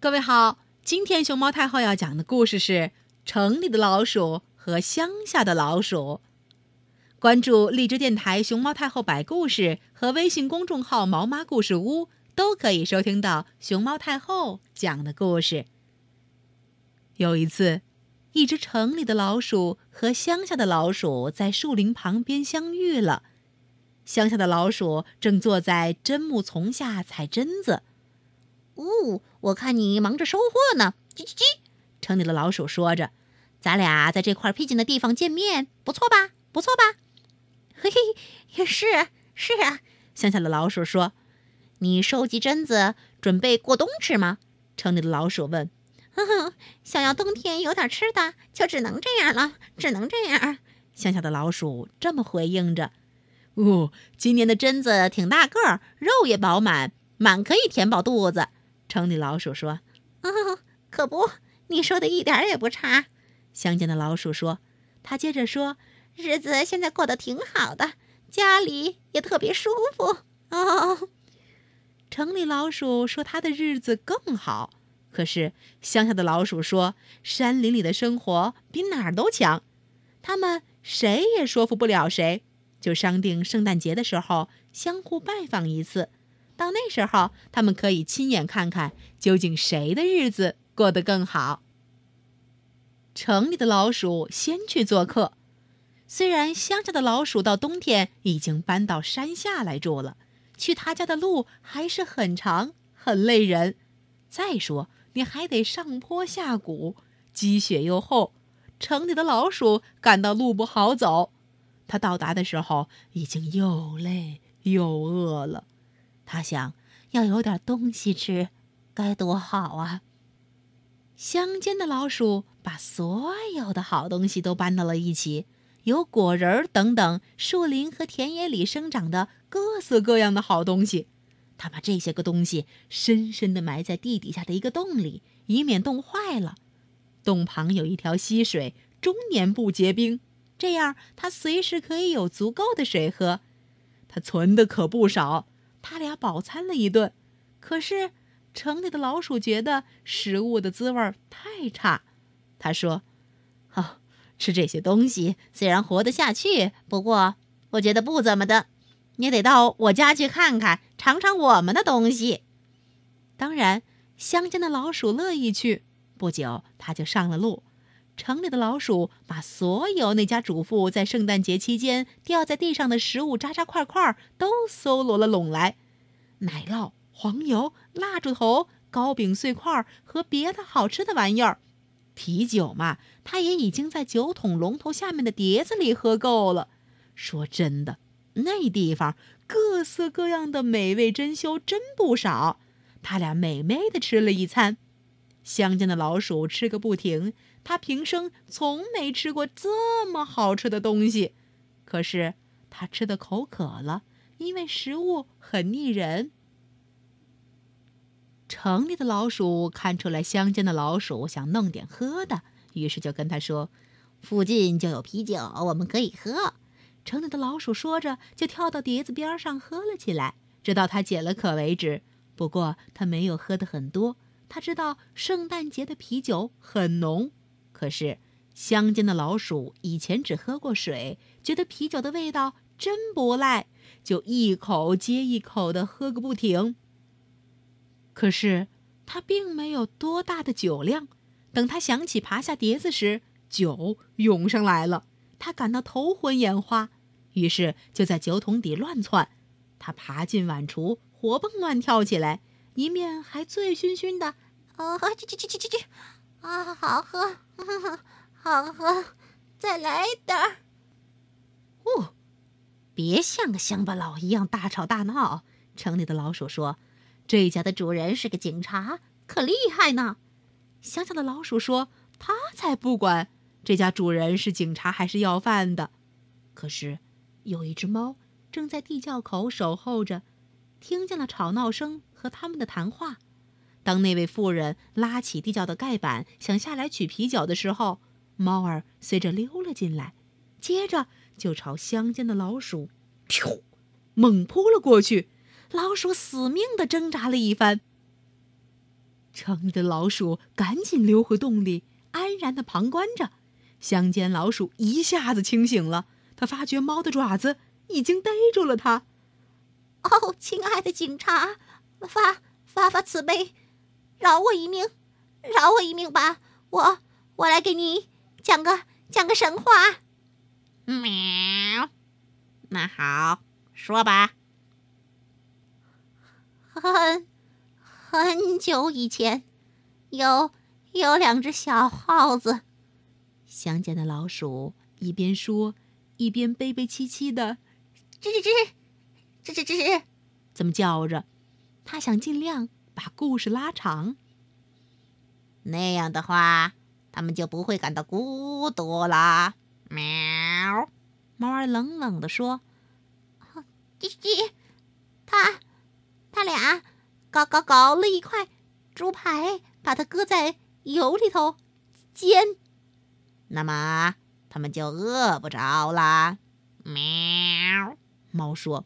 各位好，今天熊猫太后要讲的故事是《城里的老鼠和乡下的老鼠》。关注荔枝电台熊猫太后摆故事和微信公众号毛妈故事屋，都可以收听到熊猫太后讲的故事。有一次，一只城里的老鼠和乡下的老鼠在树林旁边相遇了。乡下的老鼠正坐在针木丛下采榛子。哦，我看你忙着收获呢。叽叽叽，城里的老鼠说着：“咱俩在这块僻静的地方见面，不错吧？不错吧？” 嘿嘿，是啊，是啊。乡下的老鼠说：“你收集榛子，准备过冬吃吗？”城里的老鼠问。“哼哼，想要冬天有点吃的，就只能这样了，只能这样。”乡下的老鼠这么回应着。“哦，今年的榛子挺大个儿，肉也饱满，满可以填饱肚子。”城里老鼠说：“啊，可不，你说的一点也不差。”乡间的老鼠说：“他接着说，日子现在过得挺好的，家里也特别舒服。”哦，城里老鼠说他的日子更好，可是乡下的老鼠说山林里的生活比哪儿都强。他们谁也说服不了谁，就商定圣诞节的时候相互拜访一次。到那时候，他们可以亲眼看看究竟谁的日子过得更好。城里的老鼠先去做客，虽然乡下的老鼠到冬天已经搬到山下来住了，去他家的路还是很长，很累人。再说，你还得上坡下谷，积雪又厚，城里的老鼠感到路不好走。他到达的时候，已经又累又饿了。他想要有点东西吃，该多好啊！乡间的老鼠把所有的好东西都搬到了一起，有果仁儿等等树林和田野里生长的各色各样的好东西。他把这些个东西深深地埋在地底下的一个洞里，以免冻坏了。洞旁有一条溪水，终年不结冰，这样他随时可以有足够的水喝。他存的可不少。他俩饱餐了一顿，可是城里的老鼠觉得食物的滋味太差。他说：“哦，吃这些东西虽然活得下去，不过我觉得不怎么的。你得到我家去看看，尝尝我们的东西。”当然，乡间的老鼠乐意去。不久，他就上了路。城里的老鼠把所有那家主妇在圣诞节期间掉在地上的食物渣渣块块都搜罗了拢来，奶酪、黄油、蜡烛头、糕饼碎块和别的好吃的玩意儿，啤酒嘛，他也已经在酒桶龙头下面的碟子里喝够了。说真的，那地方各色各样的美味珍馐真不少。他俩美美的吃了一餐。乡间的老鼠吃个不停，他平生从没吃过这么好吃的东西。可是他吃的口渴了，因为食物很腻人。城里的老鼠看出来乡间的老鼠想弄点喝的，于是就跟他说：“附近就有啤酒，我们可以喝。”城里的老鼠说着，就跳到碟子边上喝了起来，直到他解了渴为止。不过他没有喝的很多。他知道圣诞节的啤酒很浓，可是乡间的老鼠以前只喝过水，觉得啤酒的味道真不赖，就一口接一口的喝个不停。可是他并没有多大的酒量，等他想起爬下碟子时，酒涌上来了，他感到头昏眼花，于是就在酒桶底乱窜。他爬进碗橱，活蹦乱跳起来。一面还醉醺醺的，啊，去去去去去去，啊，好喝，好喝，再来一点儿。哦，别像个乡巴佬一样大吵大闹。城里的老鼠说：“这家的主人是个警察，可厉害呢。”乡下的老鼠说：“他才不管这家主人是警察还是要饭的。”可是，有一只猫正在地窖口守候着。听见了吵闹声和他们的谈话。当那位妇人拉起地窖的盖板想下来取啤酒的时候，猫儿随着溜了进来，接着就朝乡间的老鼠，噗，猛扑了过去。老鼠死命的挣扎了一番，城里的老鼠赶紧溜回洞里，安然的旁观着。乡间老鼠一下子清醒了，他发觉猫的爪子已经逮住了它。哦，亲爱的警察，发发发慈悲，饶我一命，饶我一命吧！我我来给你讲个讲个神话。喵，那好，说吧。很很久以前，有有两只小耗子。乡间的老鼠一边说，一边悲悲戚戚的吱吱吱，吱吱吱，这么叫着。他想尽量把故事拉长，那样的话，他们就不会感到孤独啦。喵，猫儿冷冷地说：“叽叽，他他俩搞搞搞了一块猪排，把它搁在油里头煎。”那么他们就饿不着啦。喵，猫说：“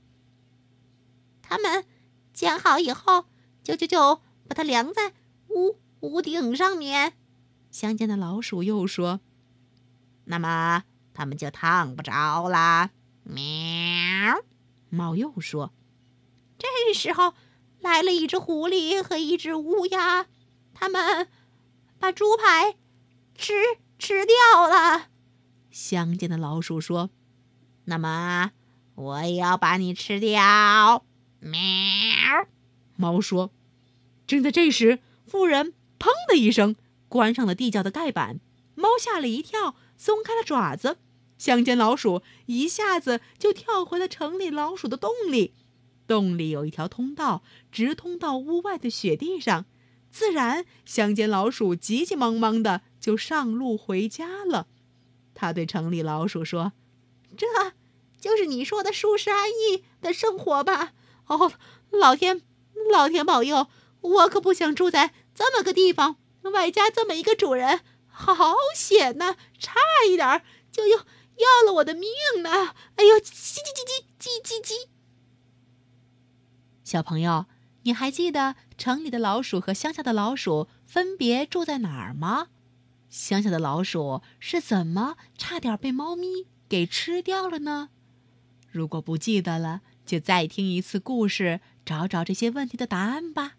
他们煎好以后，就就就把它晾在屋屋顶上面。”乡间的老鼠又说：“那么他们就烫不着啦。”喵，猫又说：“这时候来了一只狐狸和一只乌鸦，他们把猪排吃。”吃掉了，乡间的老鼠说：“那么我也要把你吃掉。”喵，猫说。正在这时，妇人“砰”的一声关上了地窖的盖板，猫吓了一跳，松开了爪子。乡间老鼠一下子就跳回了城里老鼠的洞里。洞里有一条通道，直通到屋外的雪地上。自然，乡间老鼠急急忙忙的就上路回家了。他对城里老鼠说：“这就是你说的舒适安逸的生活吧？哦，老天，老天保佑！我可不想住在这么个地方，外加这么一个主人，好险呐！差一点就要要了我的命呢！哎呦，叽叽叽叽叽叽叽！小朋友。”你还记得城里的老鼠和乡下的老鼠分别住在哪儿吗？乡下的老鼠是怎么差点被猫咪给吃掉了呢？如果不记得了，就再听一次故事，找找这些问题的答案吧。